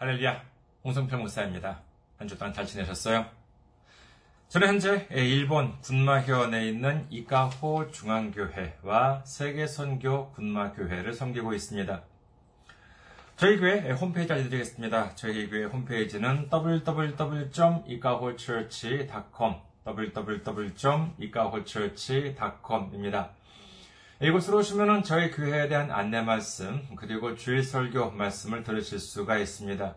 할렐루야, 홍성평 목사입니다. 한 주 동안 잘 지내셨어요? 저는 현재 일본 군마현에 있는 이카호 중앙교회와 세계선교 군마교회를 섬기고 있습니다. 저희 교회 홈페이지 알려드리겠습니다. 저희 교회 홈페이지는 www.ikahochurch.com www.ikahochurch.com입니다. 이곳으로 오시면 저희 교회에 대한 안내 말씀, 그리고 주일 설교 말씀을 들으실 수가 있습니다.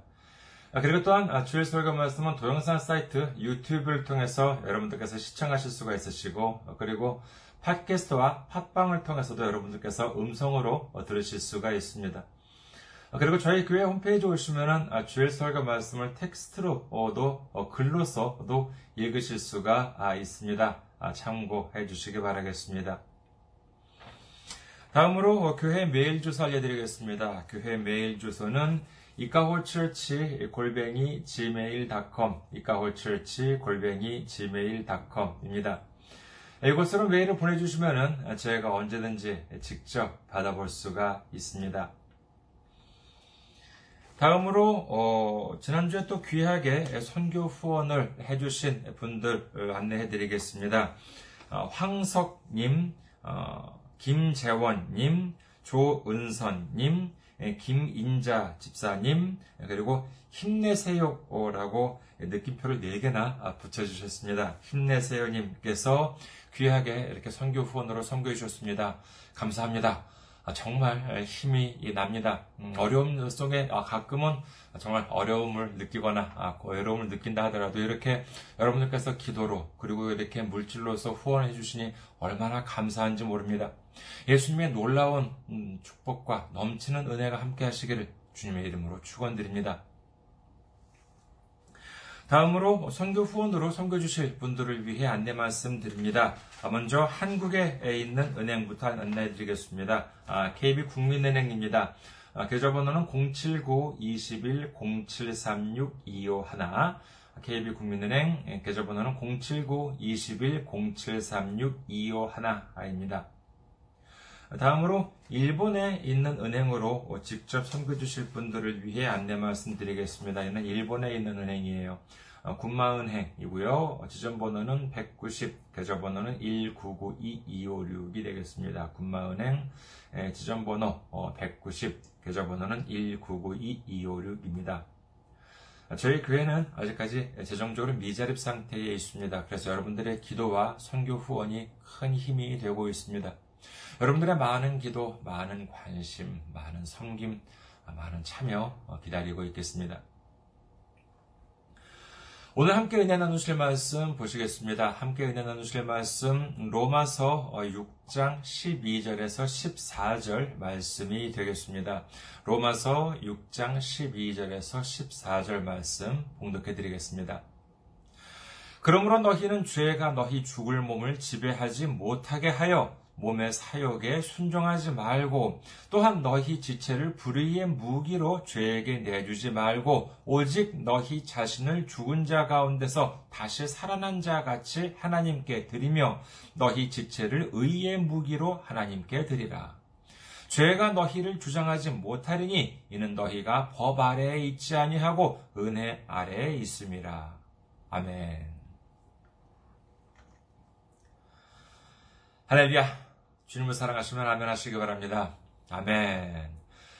그리고 또한 주일 설교 말씀은 동영상 사이트 유튜브를 통해서 여러분들께서 시청하실 수가 있으시고, 그리고 팟캐스트와 팟빵을 통해서도 여러분들께서 음성으로 들으실 수가 있습니다. 그리고 저희 교회 홈페이지 오시면은 주일 설교 말씀을 텍스트로도 글로서도 읽으실 수가 있습니다. 참고해 주시기 바라겠습니다. 다음으로 교회 메일 주소 알려드리겠습니다. 교회 메일 주소는 이카홀처치 골뱅이 gmail.com 이카홀처치 골뱅이 gmail.com입니다. 이곳으로 메일을 보내주시면 제가 언제든지 직접 받아볼 수가 있습니다. 다음으로 어, 지난주에 또 귀하게 선교 후원을 해주신 분들 안내해드리겠습니다. 어, 황석님, 어, 김재원님, 조은선님, 김인자 집사님, 그리고 힘내세요라고 느낌표를 4개나 붙여주셨습니다. 힘내세요님께서 귀하게 이렇게 선교 후원으로 선교해 주셨습니다. 감사합니다. 정말 힘이 납니다. 어려움 속에 가끔은 정말 어려움을 느끼거나 어려움을 느낀다 하더라도 이렇게 여러분들께서 기도로 그리고 이렇게 물질로서 후원해 주시니 얼마나 감사한지 모릅니다. 예수님의 놀라운 축복과 넘치는 은혜가 함께 하시기를 주님의 이름으로 축원드립니다. 다음으로 선교 후원으로 선교 주실 분들을 위해 안내 말씀드립니다. 먼저 한국에 있는 은행부터 안내해 드리겠습니다. KB 국민은행입니다. 계좌번호는 079-21-0736-251 KB 국민은행 계좌번호는 079-21-0736-251입니다. 다음으로 일본에 있는 은행으로 직접 선교 주실 분들을 위해 안내 말씀드리겠습니다. 이는 일본에 있는 은행이에요. 군마은행이고요. 지점 번호는 190, 계좌 번호는 1992256이 되겠습니다. 군마은행 지점 번호 190, 계좌 번호는 1992256입니다. 저희 교회는 아직까지 재정적으로 미자립 상태에 있습니다. 그래서 여러분들의 기도와 선교 후원이 큰 힘이 되고 있습니다. 여러분들의 많은 기도, 많은 관심, 많은 섬김, 많은 참여 기다리고 있겠습니다. 오늘 함께 은혜 나누실 말씀 보시겠습니다. 함께 은혜 나누실 말씀 로마서 6장 12절에서 14절 말씀이 되겠습니다. 로마서 6장 12절에서 14절 말씀 봉독해 드리겠습니다. 그러므로 너희는 죄가 너희 죽을 몸을 지배하지 못하게 하여 몸의 사욕에 순종하지 말고 또한 너희 지체를 불의의 무기로 죄에게 내주지 말고 오직 너희 자신을 죽은 자 가운데서 다시 살아난 자 같이 하나님께 드리며 너희 지체를 의의 무기로 하나님께 드리라. 죄가 너희를 주장하지 못하리니 이는 너희가 법 아래에 있지 아니하고 은혜 아래에 있음이라. 아멘. 할렐루야. 주님을 사랑하시면 아멘 하시기 바랍니다. 아멘.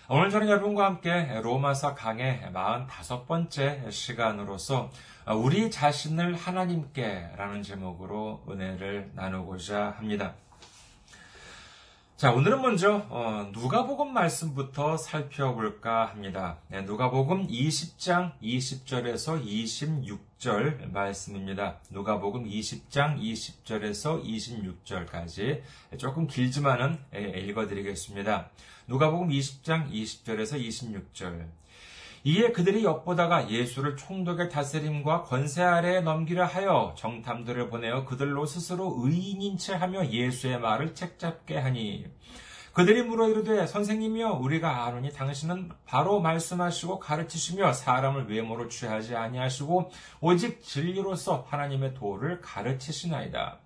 오늘 저는 여러분과 함께 로마서 강의 45번째 시간으로서 우리 자신을 하나님께 라는 제목으로 은혜를 나누고자 합니다. 자, 오늘은 먼저 어, 누가복음 말씀부터 살펴볼까 합니다. 네, 누가복음 20장 20절에서 26 절 말씀입니다. 누가복음 20장 20절에서 26절까지 조금 길지만은 읽어드리겠습니다. 누가복음 20장 20절에서 26절. 이에 그들이 엿보다가 예수를 총독의 다스림과 권세 아래에 넘기려 하여 정탐들을 보내어 그들로 스스로 의인인 채 하며 예수의 말을 책잡게 하니 그들이 물어 이르되 선생님이여 우리가 아노니 당신은 바로 말씀하시고 가르치시며 사람을 외모로 취하지 아니하시고 오직 진리로서 하나님의 도를 가르치시나이다.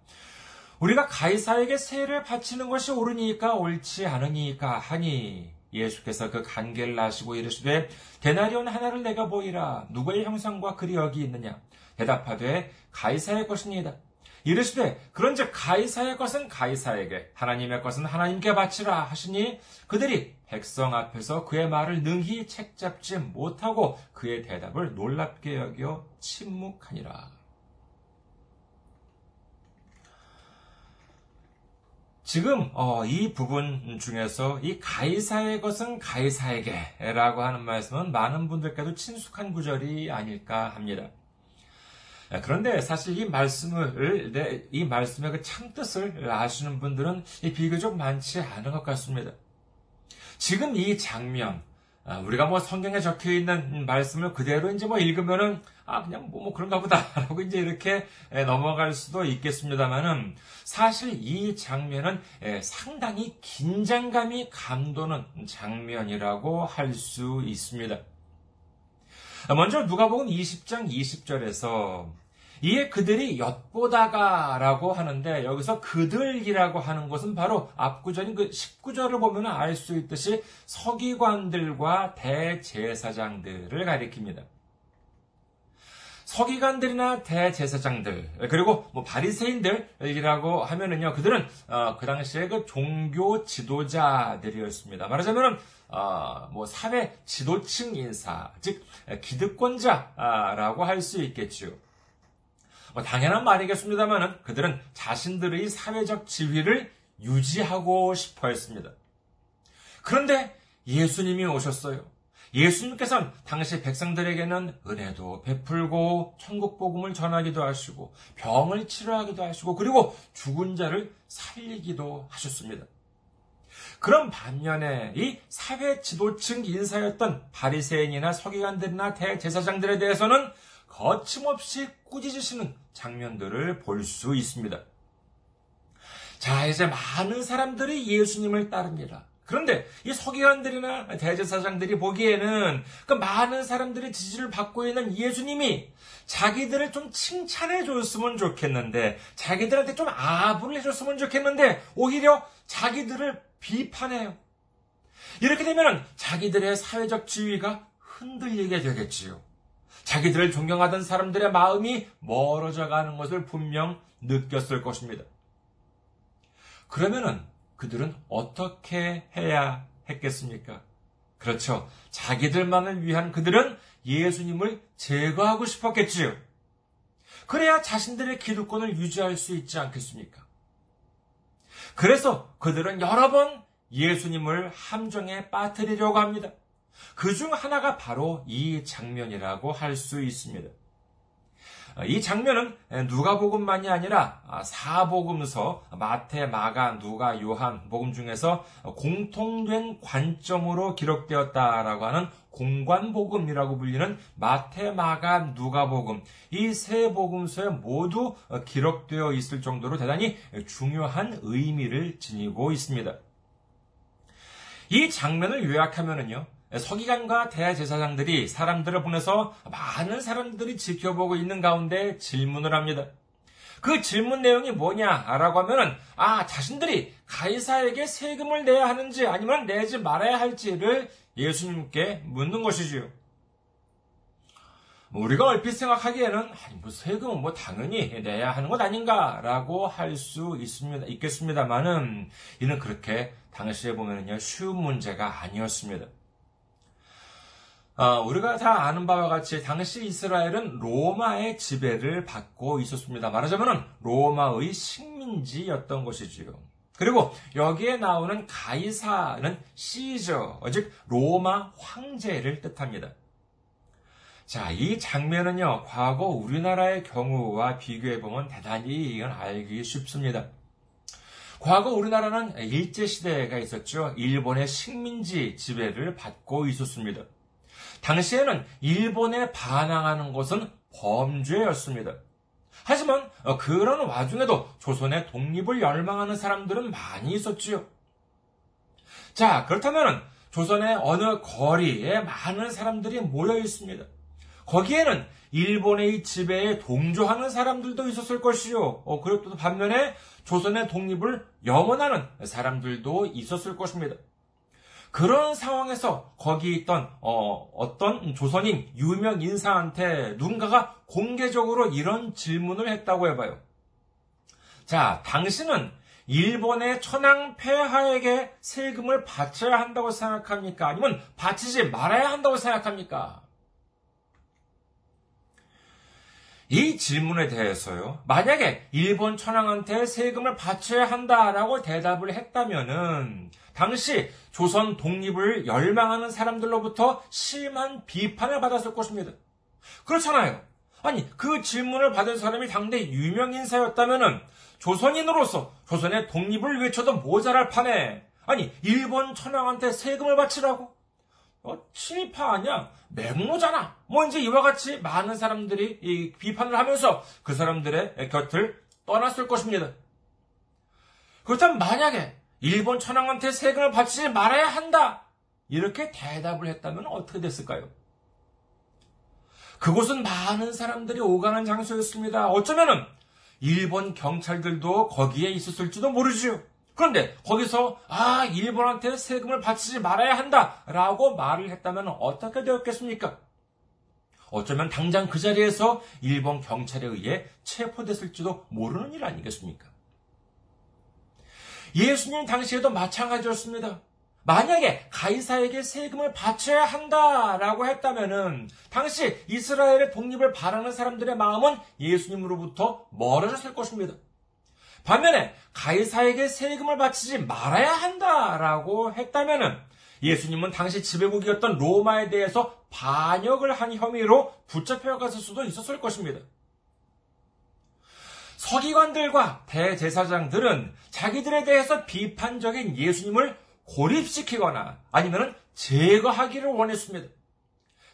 우리가 가이사에게 세를 바치는 것이 옳으니까 옳지 않으니까 하니 예수께서 그 간계를 아시고 이르시되 데나리온 하나를 내가 보이라. 누구의 형상과 글이 여기 있느냐? 대답하되 가이사의 것이니이다 이르시되 그런즉 가이사의 것은 가이사에게 하나님의 것은 하나님께 바치라 하시니 그들이 백성 앞에서 그의 말을 능히 책잡지 못하고 그의 대답을 놀랍게 여겨 침묵하니라. 지금 어, 이 부분 중에서 이 가이사의 것은 가이사에게라고 하는 말씀은 많은 분들께도 친숙한 구절이 아닐까 합니다. 그런데 사실 이 말씀을 이 말씀의 그 참뜻을 아시는 분들은 비교적 많지 않은 것 같습니다. 지금 이 장면 아, 우리가 뭐 성경에 적혀 있는 말씀을 그대로 이제 뭐 읽으면은 아 그냥 뭐, 뭐 그런가 보다라고 이제 이렇게 넘어갈 수도 있겠습니다만은 사실 이 장면은 상당히 긴장감이 감도는 장면이라고 할 수 있습니다. 먼저 누가복음 20장 20절에서 이에 그들이 엿보다가라고 하는데 여기서 그들이라고 하는 것은 바로 앞구절인 그 19절을 보면 알 수 있듯이 서기관들과 대제사장들을 가리킵니다. 서기관들이나 대제사장들 그리고 뭐 바리새인들이라고 하면은요 그들은 어, 그 당시에 그 종교 지도자들이었습니다. 말하자면은 어, 뭐 사회 지도층 인사 즉 기득권자라고 할 수 있겠죠. 뭐 당연한 말이겠습니다만은 그들은 자신들의 사회적 지위를 유지하고 싶어 했습니다. 그런데 예수님이 오셨어요. 예수님께서는 당시 백성들에게는 은혜도 베풀고 천국 복음을 전하기도 하시고 병을 치료하기도 하시고 그리고 죽은 자를 살리기도 하셨습니다. 그런 반면에 이 사회 지도층 인사였던 바리새인이나 서기관들이나 대제사장들에 대해서는 거침없이 꾸짖으시는 장면들을 볼 수 있습니다. 자, 이제 많은 사람들이 예수님을 따릅니다. 그런데 이 서기관들이나 대제사장들이 보기에는 그 많은 사람들의 지지를 받고 있는 예수님이 자기들을 좀 칭찬해 줬으면 좋겠는데, 자기들한테 좀 아부를 해줬으면 좋겠는데, 오히려 자기들을 비판해요. 이렇게 되면 자기들의 사회적 지위가 흔들리게 되겠지요. 자기들을 존경하던 사람들의 마음이 멀어져 가는 것을 분명 느꼈을 것입니다. 그러면은 그들은 어떻게 해야 했겠습니까? 그렇죠. 자기들만을 위한 그들은 예수님을 제거하고 싶었겠지요. 그래야 자신들의 기득권을 유지할 수 있지 않겠습니까? 그래서 그들은 여러 번 예수님을 함정에 빠뜨리려고 합니다. 그 중 하나가 바로 이 장면이라고 할 수 있습니다. 이 장면은 누가복음만이 아니라 사복음서 마태, 마가, 누가, 요한 복음 중에서 공통된 관점으로 기록되었다라고 하는 공관복음이라고 불리는 마태, 마가, 누가복음 이 세 복음서에 모두 기록되어 있을 정도로 대단히 중요한 의미를 지니고 있습니다. 이 장면을 요약하면은요. 서기관과 대제사장들이 사람들을 보내서 많은 사람들이 지켜보고 있는 가운데 질문을 합니다. 그 질문 내용이 뭐냐라고 하면은 아 자신들이 가이사에게 세금을 내야 하는지 아니면 내지 말아야 할지를 예수님께 묻는 것이지요. 뭐 우리가 얼핏 생각하기에는 아니 뭐 세금은 뭐 당연히 내야 하는 것 아닌가라고 할 수 있습니다 있겠습니다만은 이는 그렇게 당시에 보면은요 쉬운 문제가 아니었습니다. 어, 우리가 다 아는 바와 같이 당시 이스라엘은 로마의 지배를 받고 있었습니다. 말하자면 로마의 식민지였던 것이지요. 그리고 여기에 나오는 가이사는 시저, 즉 로마 황제를 뜻합니다. 자, 이 장면은요, 과거 우리나라의 경우와 비교해보면 대단히 이건 알기 쉽습니다. 과거 우리나라는 일제시대가 있었죠. 일본의 식민지 지배를 받고 있었습니다. 당시에는 일본에 반항하는 것은 범죄였습니다. 하지만 어, 그런 와중에도 조선의 독립을 열망하는 사람들은 많이 있었지요. 자, 그렇다면 조선의 어느 거리에 많은 사람들이 모여 있습니다. 거기에는 일본의 지배에 동조하는 사람들도 있었을 것이요. 어, 그리고 또 반면에 조선의 독립을 염원하는 사람들도 있었을 것입니다. 그런 상황에서 거기 있던 어, 떤 조선인 유명 인사한테 누군가가 공개적으로 이런 질문을 했다고 해봐요. 자, 당신은 일본의 천황 폐하에게 세금을 바쳐야 한다고 생각합니까? 아니면 바치지 말아야 한다고 생각합니까? 이 질문에 대해서요. 만약에 일본 천황한테 세금을 바쳐야 한다라고 대답을 했다면은 당시 조선 독립을 열망하는 사람들로부터 심한 비판을 받았을 것입니다. 그렇잖아요. 아니, 그 질문을 받은 사람이 당대 유명 인사였다면은 조선인으로서 조선의 독립을 외쳐도 모자랄 판에 아니, 일본 천황한테 세금을 바치라고? 어, 친일파 아니야? 맹모잖아. 뭐 이제 이와 같이 많은 사람들이 이 비판을 하면서 그 사람들의 곁을 떠났을 것입니다. 그렇다면 만약에 일본 천황한테 세금을 바치지 말아야 한다. 이렇게 대답을 했다면 어떻게 됐을까요? 그곳은 많은 사람들이 오가는 장소였습니다. 어쩌면은 일본 경찰들도 거기에 있었을지도 모르지요. 그런데 거기서 아 일본한테 세금을 바치지 말아야 한다라고 말을 했다면 어떻게 되었겠습니까? 어쩌면 당장 그 자리에서 일본 경찰에 의해 체포됐을지도 모르는 일 아니겠습니까? 예수님 당시에도 마찬가지였습니다. 만약에 가이사에게 세금을 바쳐야 한다라고 했다면은 당시 이스라엘의 독립을 바라는 사람들의 마음은 예수님으로부터 멀어졌을 것입니다. 반면에 가이사에게 세금을 바치지 말아야 한다라고 했다면은 예수님은 당시 지배국이었던 로마에 대해서 반역을 한 혐의로 붙잡혀갔을 수도 있었을 것입니다. 서기관들과 대제사장들은 자기들에 대해서 비판적인 예수님을 고립시키거나 아니면 제거하기를 원했습니다.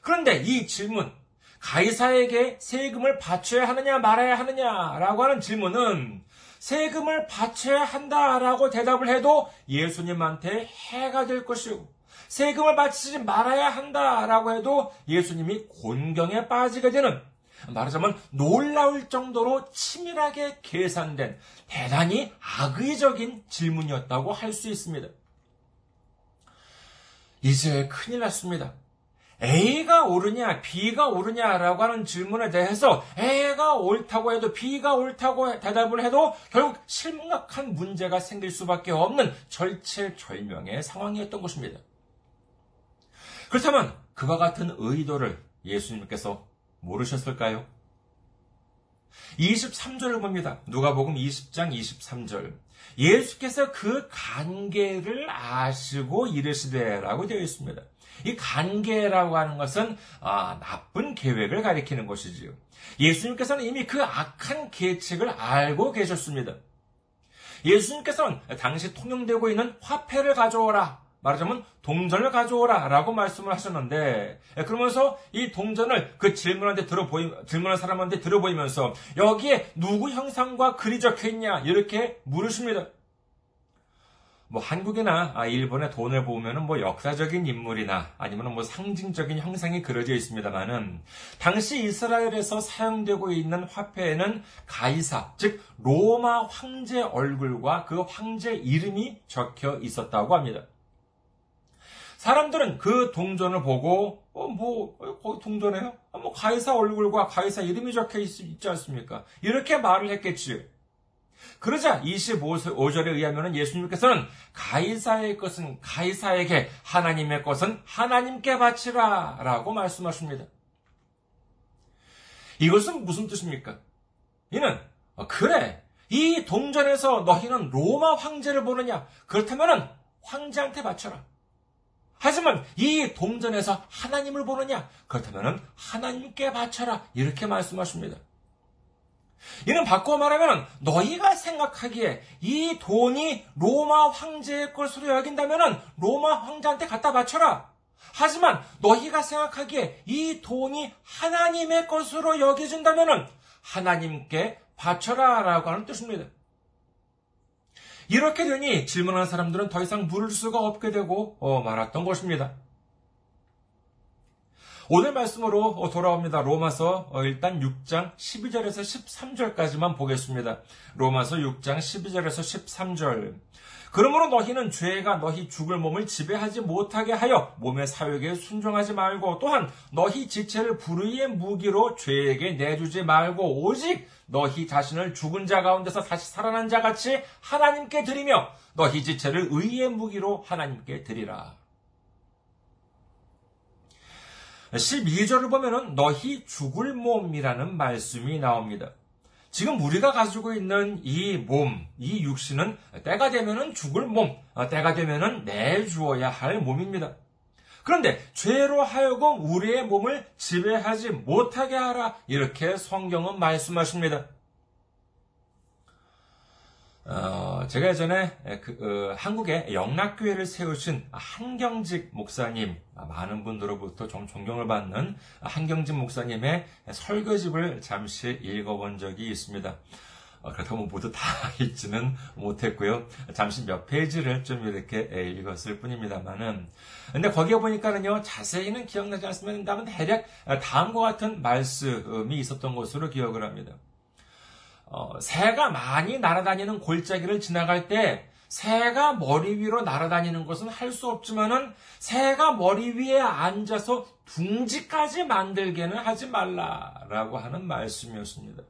그런데 이 질문, 가이사에게 세금을 바쳐야 하느냐 말아야 하느냐라고 하는 질문은 세금을 바쳐야 한다라고 대답을 해도 예수님한테 해가 될 것이고 세금을 바치지 말아야 한다라고 해도 예수님이 곤경에 빠지게 되는 말하자면 놀라울 정도로 치밀하게 계산된 대단히 악의적인 질문이었다고 할 수 있습니다. 이제 큰일 났습니다. A가 옳으냐, B가 옳으냐라고 하는 질문에 대해서 A가 옳다고 해도 B가 옳다고 대답을 해도 결국 심각한 문제가 생길 수밖에 없는 절체절명의 상황이었던 것입니다. 그렇다면 그와 같은 의도를 예수님께서 모르셨을까요? 23절을 봅니다. 누가복음 20장 23절. 예수께서 그 관계를 아시고 이르시되라고 되어 있습니다. 이 관계라고 하는 것은 아, 나쁜 계획을 가리키는 것이지요. 예수님께서는 이미 그 악한 계책을 알고 계셨습니다. 예수님께서는 당시 통용되고 있는 화폐를 가져오라. 말하자면 동전을 가져오라 라고 말씀을 하셨는데 그러면서 이 동전을 그 질문한테 들어보이 질문한 사람한테 들어보이면서 여기에 누구 형상과 글이 적혀 있냐 이렇게 물으십니다. 뭐 한국이나 아, 일본의 돈을 보면은 뭐 역사적인 인물이나 아니면 뭐 상징적인 형상이 그려져 있습니다만은 당시 이스라엘에서 사용되고 있는 화폐에는 가이사 즉 로마 황제 얼굴과 그 황제 이름이 적혀 있었다고 합니다. 사람들은 그 동전을 보고 어뭐 어, 동전에요? 어, 뭐 가이사 얼굴과 가이사 이름이 적혀 있, 지 않습니까? 이렇게 말을 했겠지. 그러자 25절에 의하면 예수님께서는 가이사의 것은 가이사에게 하나님의 것은 하나님께 바치라 라고 말씀하십니다. 이것은 무슨 뜻입니까? 이는 어, 그래 이 동전에서 너희는 로마 황제를 보느냐 그렇다면 황제한테 바쳐라. 하지만 이 동전에서 하나님을 보느냐 그렇다면 하나님께 바쳐라 이렇게 말씀하십니다. 이는 바꿔 말하면 너희가 생각하기에 이 돈이 로마 황제의 것으로 여긴다면 로마 황제한테 갖다 바쳐라. 하지만 너희가 생각하기에 이 돈이 하나님의 것으로 여겨진다면 하나님께 바쳐라 라고 하는 뜻입니다. 이렇게 되니 질문하는 사람들은 더 이상 물을 수가 없게 되고 어, 말았던 것입니다. 오늘 말씀으로 돌아옵니다. 로마서 일단 6장 12절에서 13절까지만 보겠습니다. 로마서 6장 12절에서 13절. 그러므로 너희는 죄가 너희 죽을 몸을 지배하지 못하게 하여 몸의 사욕에 순종하지 말고 또한 너희 지체를 불의의 무기로 죄에게 내주지 말고 오직 너희 자신을 죽은 자 가운데서 다시 살아난 자 같이 하나님께 드리며 너희 지체를 의의 무기로 하나님께 드리라. 12절을 보면은 너희 죽을 몸이라는 말씀이 나옵니다. 지금 우리가 가지고 있는 이 몸, 이 육신은 때가 되면은 죽을 몸, 때가 되면은 내주어야 할 몸입니다. 그런데 죄로 하여금 우리의 몸을 지배하지 못하게 하라 이렇게 성경은 말씀하십니다. 어, 제가 예전에 그, 어, 한국에 영락교회를 세우신 한경직 목사님, 많은 분들로부터 좀 존경을 받는 한경직 목사님의 설교집을 잠시 읽어본 적이 있습니다. 어, 그렇다고 모두 다 읽지는 못했고요. 잠시 몇 페이지를 좀 이렇게 읽었을 뿐입니다만은. 근데 거기에 보니까는요, 자세히는 기억나지 않습니다. 대략 다음과 같은 말씀이 있었던 것으로 기억을 합니다. 어, 새가 많이 날아다니는 골짜기를 지나갈 때 새가 머리 위로 날아다니는 것은 할 수 없지만은 새가 머리 위에 앉아서 둥지까지 만들게는 하지 말라라고 하는 말씀이었습니다.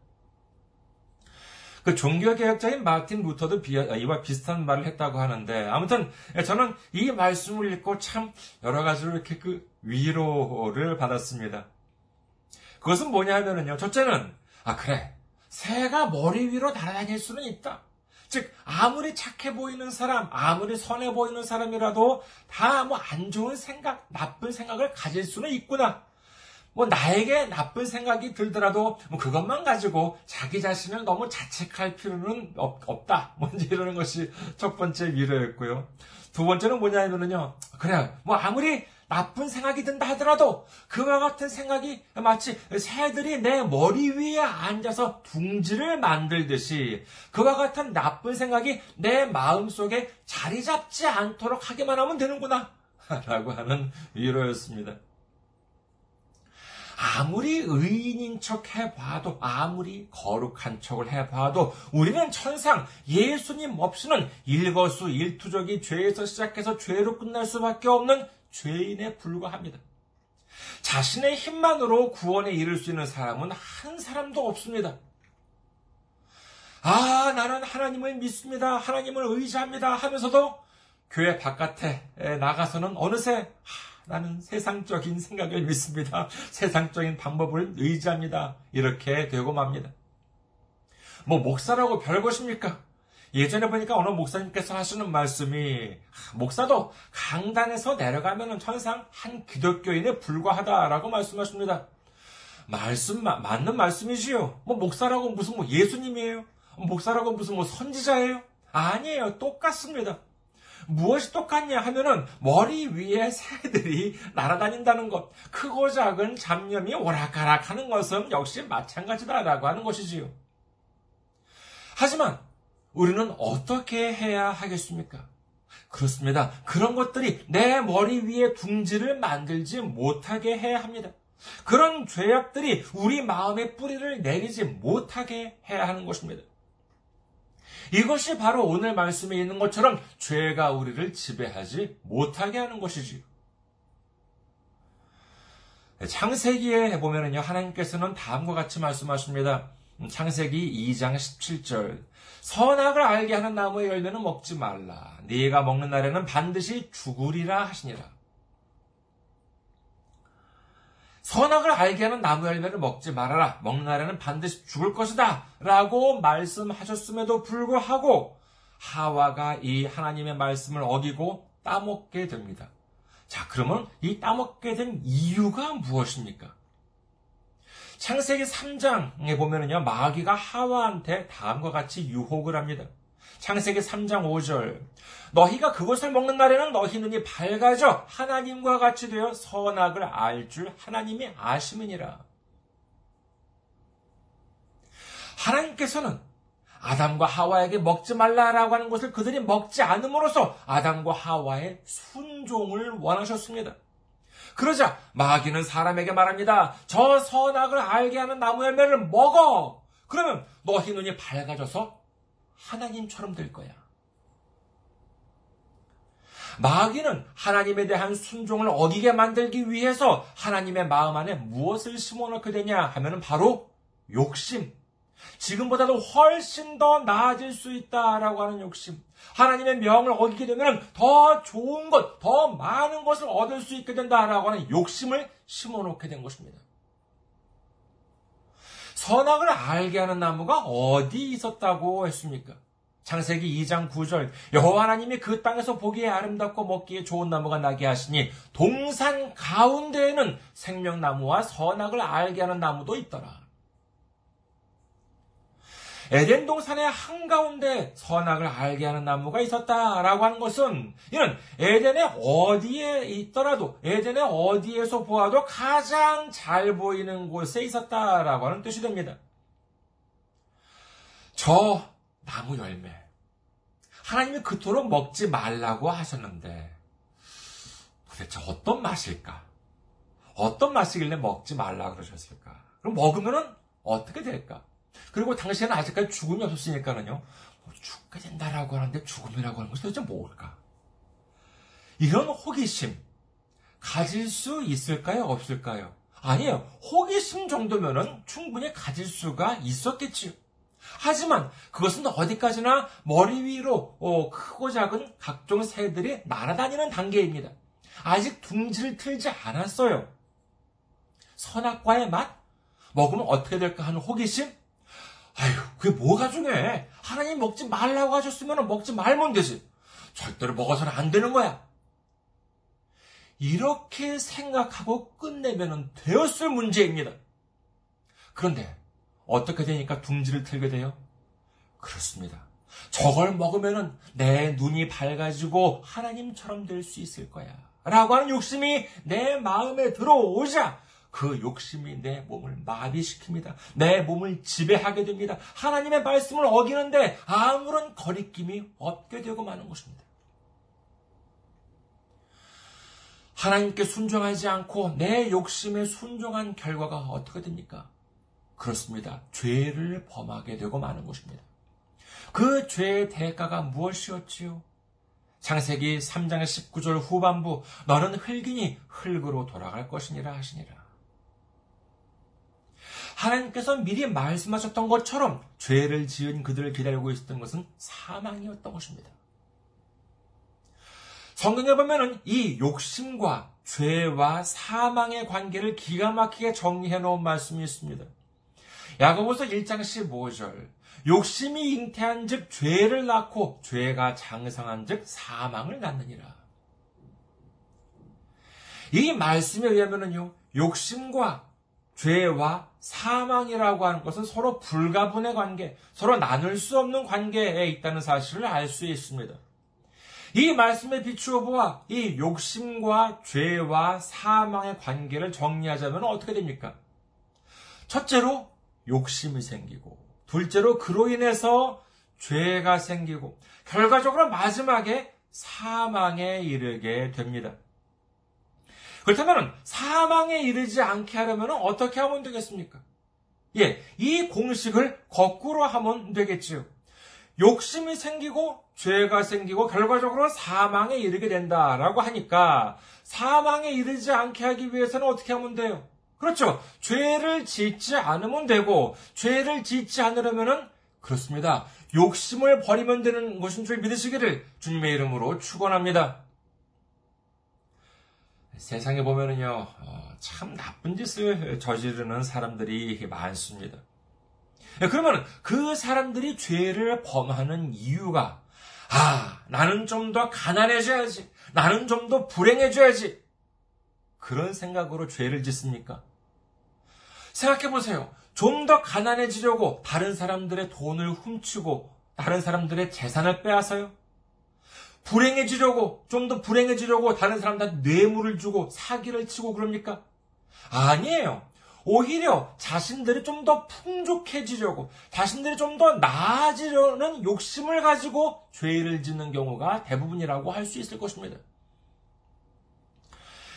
그 종교개혁자인 마틴 루터도 이와 비슷한 말을 했다고 하는데 아무튼 저는 이 말씀을 읽고 참 여러 가지로 이렇게 그 위로를 받았습니다. 그것은 뭐냐 하면은요. 첫째는 아 그래 새가 머리 위로 날아다닐 수는 있다. 즉, 아무리 착해 보이는 사람, 아무리 선해 보이는 사람이라도 다 뭐 안 좋은 생각, 나쁜 생각을 가질 수는 있구나. 뭐 나에게 나쁜 생각이 들더라도 뭐 그것만 가지고 자기 자신을 너무 자책할 필요는 없, 다 먼저 이러는 것이 첫 번째 위로였고요. 두 번째는 뭐냐면은요. 그래, 뭐 아무리 나쁜 생각이 든다 하더라도 그와 같은 생각이 마치 새들이 내 머리 위에 앉아서 둥지를 만들듯이 그와 같은 나쁜 생각이 내 마음 속에 자리 잡지 않도록 하기만 하면 되는구나. 라고 하는 위로였습니다. 아무리 의인인 척 해봐도, 아무리 거룩한 척을 해봐도, 우리는 천상 예수님 없이는 일거수 일투족이 죄에서 시작해서 죄로 끝날 수밖에 없는 죄인에 불과합니다. 자신의 힘만으로 구원에 이를 수 있는 사람은 한 사람도 없습니다. 아, 나는 하나님을 믿습니다. 하나님을 의지합니다. 하면서도 교회 바깥에 나가서는 어느새 하, 나는 세상적인 생각을 믿습니다. 세상적인 방법을 의지합니다. 이렇게 되고 맙니다. 뭐 목사라고 별 것입니까? 예전에 보니까 어느 목사님께서 하시는 말씀이 목사도 강단에서 내려가면 천상 한 기독교인에 불과하다라고 말씀하십니다. 말씀 맞는 말씀이지요. 뭐 목사라고 무슨 뭐 예수님이에요? 목사라고 무슨 뭐 선지자예요? 아니에요. 똑같습니다. 무엇이 똑같냐 하면은 머리 위에 새들이 날아다닌다는 것, 크고 작은 잡념이 오락가락 하는 것은 역시 마찬가지다라고 하는 것이지요. 하지만 우리는 어떻게 해야 하겠습니까? 그렇습니다. 그런 것들이 내 머리 위에 둥지를 만들지 못하게 해야 합니다. 그런 죄악들이 우리 마음의 뿌리를 내리지 못하게 해야 하는 것입니다. 이것이 바로 오늘 말씀에 있는 것처럼 죄가 우리를 지배하지 못하게 하는 것이지요. 창세기에 보면은요, 하나님께서는 다음과 같이 말씀하십니다. 창세기 2장 17절. 선악을 알게 하는 나무의 열매는 먹지 말라. 네가 먹는 날에는 반드시 죽으리라 하시니라. 선악을 알게 하는 나무 열매를 먹지 말아라. 먹는 날에는 반드시 죽을 것이다. 라고 말씀하셨음에도 불구하고 하와가 이 하나님의 말씀을 어기고 따먹게 됩니다. 자, 그러면 이 따먹게 된 이유가 무엇입니까? 창세기 3장에 보면은요, 마귀가 하와한테 다음과 같이 유혹을 합니다. 창세기 3장 5절. 너희가 그것을 먹는 날에는 너희 눈이 밝아져 하나님과 같이 되어 선악을 알 줄 하나님이 아심이니라. 하나님께서는 아담과 하와에게 먹지 말라라고 하는 것을 그들이 먹지 않음으로써 아담과 하와의 순종을 원하셨습니다. 그러자 마귀는 사람에게 말합니다. 저 선악을 알게 하는 나무 열매를 먹어! 그러면 너희 눈이 밝아져서 하나님처럼 될 거야. 마귀는 하나님에 대한 순종을 어기게 만들기 위해서 하나님의 마음 안에 무엇을 심어넣게 되냐 하면 바로 욕심. 지금보다도 훨씬 더 나아질 수 있다라고 하는 욕심. 하나님의 명을 어기게 되면 더 좋은 것, 더 많은 것을 얻을 수 있게 된다라고 하는 욕심을 심어놓게 된 것입니다. 선악을 알게 하는 나무가 어디 있었다고 했습니까? 창세기 2장 9절 여호와 하나님이 그 땅에서 보기에 아름답고 먹기에 좋은 나무가 나게 하시니 동산 가운데에는 생명나무와 선악을 알게 하는 나무도 있더라. 에덴 동산의 한가운데 선악을 알게 하는 나무가 있었다라고 하는 것은 이는 에덴의 어디에 있더라도 에덴의 어디에서 보아도 가장 잘 보이는 곳에 있었다라고 하는 뜻이 됩니다. 저 나무 열매. 하나님이 그토록 먹지 말라고 하셨는데 도대체 어떤 맛일까? 어떤 맛이길래 먹지 말라 그러셨을까? 그럼 먹으면은 어떻게 될까? 그리고 당시에는 아직까지 죽음이 없었으니까는요, 뭐 죽게 된다라고 하는데 죽음이라고 하는 것이 도대체 뭘까? 이런 호기심, 가질 수 있을까요? 없을까요? 아니에요. 호기심 정도면은 충분히 가질 수가 있었겠지요. 하지만 그것은 어디까지나 머리 위로 어, 크고 작은 각종 새들이 날아다니는 단계입니다. 아직 둥지를 틀지 않았어요. 선악과의 맛? 먹으면 어떻게 될까 하는 호기심? 아휴, 그게 뭐가 중요해? 하나님 먹지 말라고 하셨으면 먹지 말면 되지. 절대로 먹어서는 안 되는 거야. 이렇게 생각하고 끝내면 되었을 문제입니다. 그런데 어떻게 되니까 둥지를 틀게 돼요? 그렇습니다. 저걸 먹으면 내 눈이 밝아지고 하나님처럼 될 수 있을 거야. 라고 하는 욕심이 내 마음에 들어오자 그 욕심이 내 몸을 마비시킵니다. 내 몸을 지배하게 됩니다. 하나님의 말씀을 어기는데 아무런 거리낌이 없게 되고 마는 것입니다. 하나님께 순종하지 않고 내 욕심에 순종한 결과가 어떻게 됩니까? 그렇습니다. 죄를 범하게 되고 마는 것입니다. 그 죄의 대가가 무엇이었지요? 창세기 3장의 19절 후반부 너는 흙이니 흙으로 돌아갈 것이니라 하시니라. 하나님께서 미리 말씀하셨던 것처럼 죄를 지은 그들을 기다리고 있었던 것은 사망이었던 것입니다. 성경에 보면은 이 욕심과 죄와 사망의 관계를 기가 막히게 정리해 놓은 말씀이 있습니다. 야고보서 1장 15절 욕심이 잉태한 즉 죄를 낳고 죄가 장성한 즉 사망을 낳느니라. 이 말씀에 의하면요 욕심과 죄와 사망이라고 하는 것은 서로 불가분의 관계, 서로 나눌 수 없는 관계에 있다는 사실을 알 수 있습니다. 이 말씀에 비추어 보아 이 욕심과 죄와 사망의 관계를 정리하자면 어떻게 됩니까? 첫째로 욕심이 생기고, 둘째로 그로 인해서 죄가 생기고, 결과적으로 마지막에 사망에 이르게 됩니다. 그렇다면 사망에 이르지 않게 하려면 어떻게 하면 되겠습니까? 예, 이 공식을 거꾸로 하면 되겠지요. 욕심이 생기고 죄가 생기고 결과적으로 사망에 이르게 된다라고 하니까 사망에 이르지 않게 하기 위해서는 어떻게 하면 돼요? 그렇죠. 죄를 짓지 않으면 되고 죄를 짓지 않으려면은 그렇습니다. 욕심을 버리면 되는 것인 줄 믿으시기를 주님의 이름으로 축원합니다. 세상에 보면은요, 어, 참 나쁜 짓을 저지르는 사람들이 많습니다. 예, 그러면 그 사람들이 죄를 범하는 이유가, 아, 나는 좀 더 가난해져야지. 나는 좀 더 불행해져야지. 그런 생각으로 죄를 짓습니까? 생각해 보세요. 좀 더 가난해지려고 다른 사람들의 돈을 훔치고 다른 사람들의 재산을 빼앗아요? 불행해지려고, 좀 더 불행해지려고 다른 사람한테 뇌물을 주고 사기를 치고 그럽니까? 아니에요. 오히려 자신들이 좀 더 풍족해지려고, 자신들이 좀 더 나아지려는 욕심을 가지고 죄를 짓는 경우가 대부분이라고 할 수 있을 것입니다.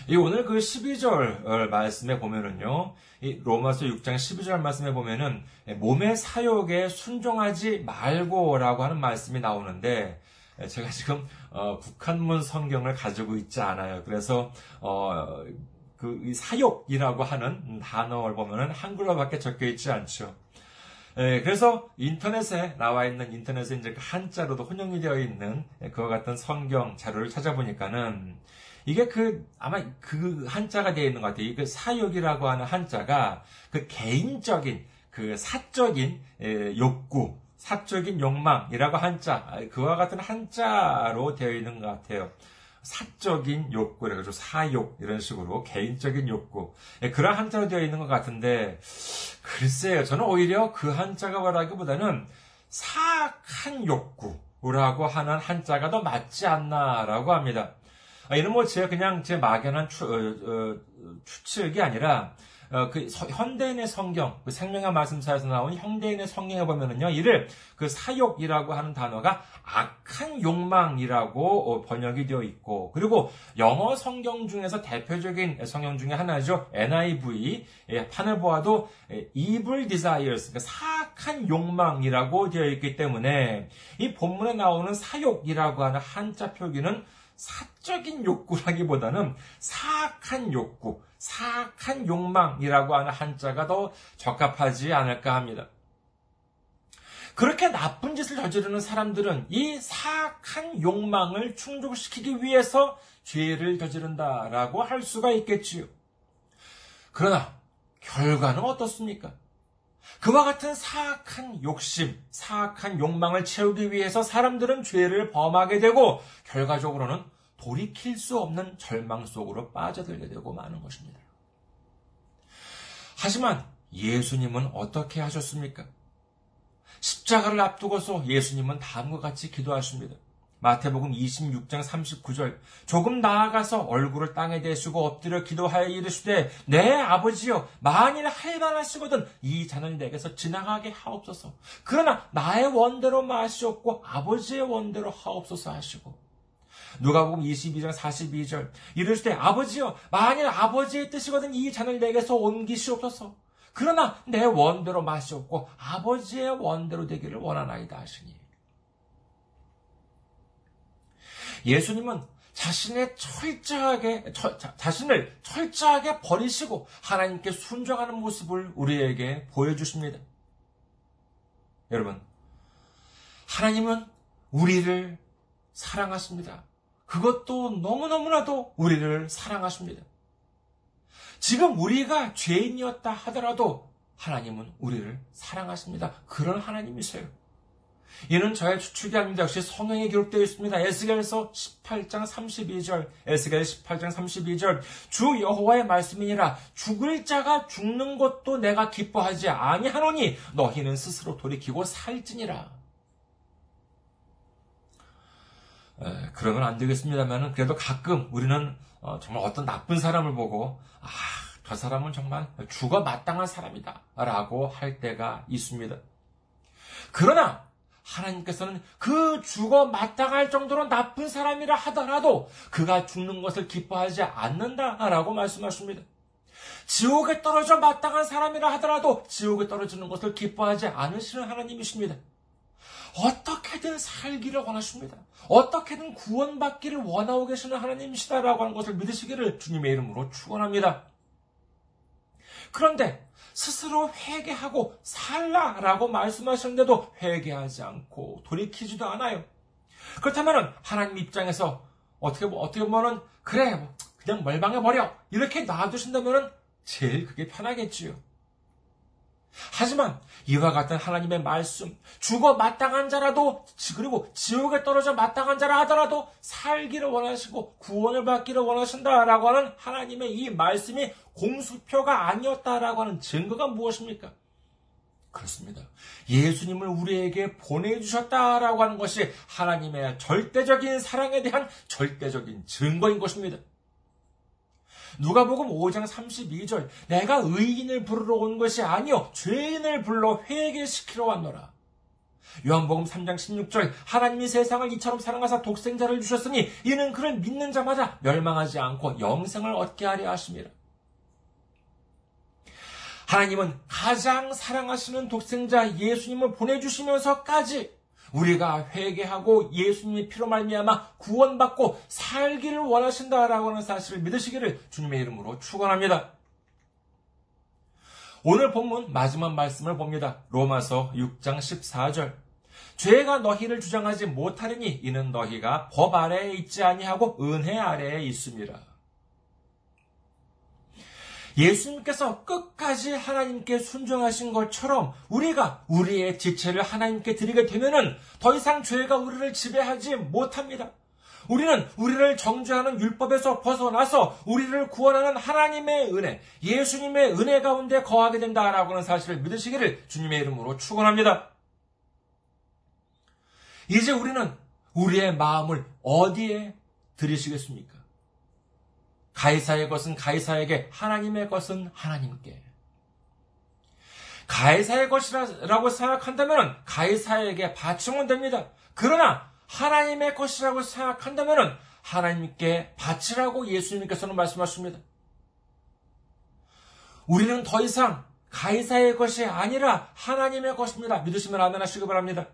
이 오늘 그 12절 말씀에 보면은요, 이 로마서 6장 12절 말씀에 보면은 몸의 사욕에 순종하지 말고라고 하는 말씀이 나오는데 제가 지금 어, 북한문 성경을 가지고 있지 않아요. 그래서 어, 그 사욕이라고 하는 단어를 보면은 한글로밖에 적혀 있지 않죠. 예, 그래서 인터넷에 나와 있는 인터넷에 이제 그 한자로도 혼용이 되어 있는 그와 같은 성경 자료를 찾아보니까는 이게 그 아마 그 한자가 되어 있는 것 같아요. 그 사욕이라고 하는 한자가 그 개인적인 그 사적인 예, 욕구, 사적인 욕망이라고 한자 그와 같은 한자로 되어 있는 것 같아요. 사적인 욕구, 그래가지고 사욕, 이런 식으로 개인적인 욕구. 예, 그런 한자로 되어 있는 것 같은데, 글쎄요, 저는 오히려 그 한자가 뭐라기보다는 사악한 욕구라고 하는 한자가 더 맞지 않나라고 합니다. 아, 이는 뭐 제가 그냥 제 막연한 추, 어, 어, 추측이 아니라 어, 그 서, 현대인의 성경, 그 생명의 말씀사에서 나온 현대인의 성경에 보면은요, 이를 그 사욕이라고 하는 단어가 악한 욕망이라고 어, 번역이 되어 있고, 그리고 영어 성경 중에서 대표적인 성경 중에 하나죠. NIV 예, 판을 보아도 예, evil desires, 그러니까 사악한 욕망이라고 되어 있기 때문에 이 본문에 나오는 사욕이라고 하는 한자 표기는 사적인 욕구라기보다는 사악한 욕구, 사악한 욕망이라고 하는 한자가 더 적합하지 않을까 합니다. 그렇게 나쁜 짓을 저지르는 사람들은 이 사악한 욕망을 충족시키기 위해서 죄를 저지른다라고 할 수가 있겠지요. 그러나 결과는 어떻습니까? 그와 같은 사악한 욕심, 사악한 욕망을 채우기 위해서 사람들은 죄를 범하게 되고 결과적으로는 돌이킬 수 없는 절망 속으로 빠져들게 되고 마는 것입니다. 하지만 예수님은 어떻게 하셨습니까? 십자가를 앞두고서 예수님은 다음과 같이 기도하십니다. 마태복음 26장 39절 조금 나아가서 얼굴을 땅에 대시고 엎드려 기도하여 이르시되 내 아버지여 만일 할 만하시거든 이 잔을 내게서 지나가게 하옵소서. 그러나 나의 원대로 마시옵고 아버지의 원대로 하옵소서 하시고. 누가복음 22장 42절 이르시되 아버지여 만일 아버지의 뜻이거든 이 잔을 내게서 옮기시옵소서. 그러나 내 원대로 마시옵고 아버지의 원대로 되기를 원하나이다 하시니 예수님은 자신의 철저하게 자, 신을 철저하게 버리시고 하나님께 순종하는 모습을 우리에게 보여주십니다. 여러분, 하나님은 우리를 사랑하십니다. 그것도 너무너무나도 우리를 사랑하십니다. 지금 우리가 죄인이었다 하더라도 하나님은 우리를 사랑하십니다. 그런 하나님이세요. 이는 저의 추측이 아닙니다. 역시 성경에 기록되어 있습니다. 에스겔서 18장 32절, 에스겔 18장 32절, 주 여호와의 말씀이니라 죽을 자가 죽는 것도 내가 기뻐하지 아니하노니 너희는 스스로 돌이키고 살지니라. 에, 그러면 안 되겠습니다만은 그래도 가끔 우리는 어, 정말 어떤 나쁜 사람을 보고 아, 저 사람은 정말 죽어 마땅한 사람이다. 라고 할 때가 있습니다. 그러나 하나님께서는 그 죽어 마땅할 정도로 나쁜 사람이라 하더라도 그가 죽는 것을 기뻐하지 않는다라고 말씀하십니다. 지옥에 떨어져 마땅한 사람이라 하더라도 지옥에 떨어지는 것을 기뻐하지 않으시는 하나님이십니다. 어떻게든 살기를 원하십니다. 어떻게든 구원받기를 원하고 계시는 하나님이시다라고 하는 것을 믿으시기를 주님의 이름으로 축원합니다. 그런데 스스로 회개하고 살라라고 말씀하셨는데도 회개하지 않고 돌이키지도 않아요. 그렇다면 하나님 입장에서 어떻게 어떻게 보면은 그래 뭐 그냥 멀방해 버려 이렇게 놔두신다면은 제일 그게 편하겠지요. 하지만 이와 같은 하나님의 말씀, 죽어 마땅한 자라도 그리고 지옥에 떨어져 마땅한 자라 하더라도 살기를 원하시고 구원을 받기를 원하신다라고 하는 하나님의 이 말씀이 공수표가 아니었다라고 하는 증거가 무엇입니까? 그렇습니다. 예수님을 우리에게 보내주셨다라고 하는 것이 하나님의 절대적인 사랑에 대한 절대적인 증거인 것입니다. 누가복음 5장 32절 내가 의인을 부르러 온 것이 아니요 죄인을 불러 회개시키러 왔노라. 요한복음 3장 16절 하나님이 세상을 이처럼 사랑하사 독생자를 주셨으니 이는 그를 믿는 자마다 멸망하지 않고 영생을 얻게 하려 하심이라. 하나님은 가장 사랑하시는 독생자 예수님을 보내주시면서까지 우리가 회개하고 예수님의 피로 말미암아 구원받고 살기를 원하신다라고 하는 사실을 믿으시기를 주님의 이름으로 축원합니다. 오늘 본문 마지막 말씀을 봅니다. 로마서 6장 14절. 죄가 너희를 주장하지 못하리니 이는 너희가 법 아래에 있지 아니하고 은혜 아래에 있습니다. 예수님께서 끝까지 하나님께 순종하신 것처럼 우리가 우리의 지체를 하나님께 드리게 되면은 더 이상 죄가 우리를 지배하지 못합니다. 우리는 우리를 정죄하는 율법에서 벗어나서 우리를 구원하는 하나님의 은혜, 예수님의 은혜 가운데 거하게 된다라고 하는 사실을 믿으시기를 주님의 이름으로 축원합니다. 이제 우리는 우리의 마음을 어디에 들이시겠습니까? 가이사의 것은 가이사에게, 하나님의 것은 하나님께. 가이사의 것이라고 생각한다면 가이사에게 바치면 됩니다. 그러나 하나님의 것이라고 생각한다면 하나님께 바치라고 예수님께서는 말씀하십니다. 우리는 더 이상 가이사의 것이 아니라 하나님의 것입니다. 믿으시면 아멘 하시기 바랍니다.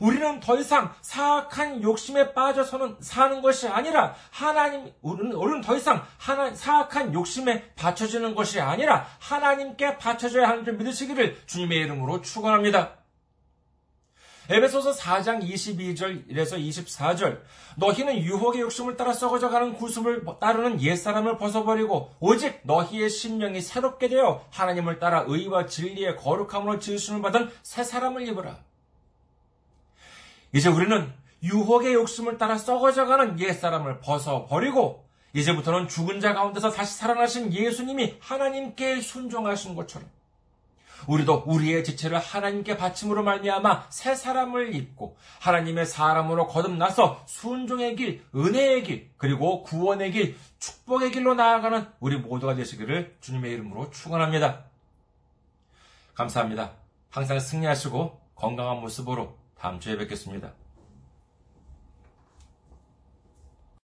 우리는 더 이상 사악한 욕심에 빠져서는 사는 것이 아니라 하나님 우리는, 우리는 더 이상 하나, 사악한 욕심에 받쳐지는 것이 아니라 하나님께 받쳐져야 하는 줄 믿으시기를 주님의 이름으로 축원합니다. 에베소서 4장 22절 이래서 24절 너희는 유혹의 욕심을 따라 썩어져 가는 구습을 따르는 옛사람을 벗어버리고 오직 너희의 심령이 새롭게 되어 하나님을 따라 의와 진리의 거룩함으로 지으심을 받은 새 사람을 입으라. 이제 우리는 유혹의 욕심을 따라 썩어져가는 옛사람을 벗어버리고 이제부터는 죽은 자 가운데서 다시 살아나신 예수님이 하나님께 순종하신 것처럼 우리도 우리의 지체를 하나님께 바침으로 말미암아 새 사람을 입고 하나님의 사람으로 거듭나서 순종의 길, 은혜의 길, 그리고 구원의 길, 축복의 길로 나아가는 우리 모두가 되시기를 주님의 이름으로 축원합니다. 감사합니다. 항상 승리하시고 건강한 모습으로 다음 주에 뵙겠습니다.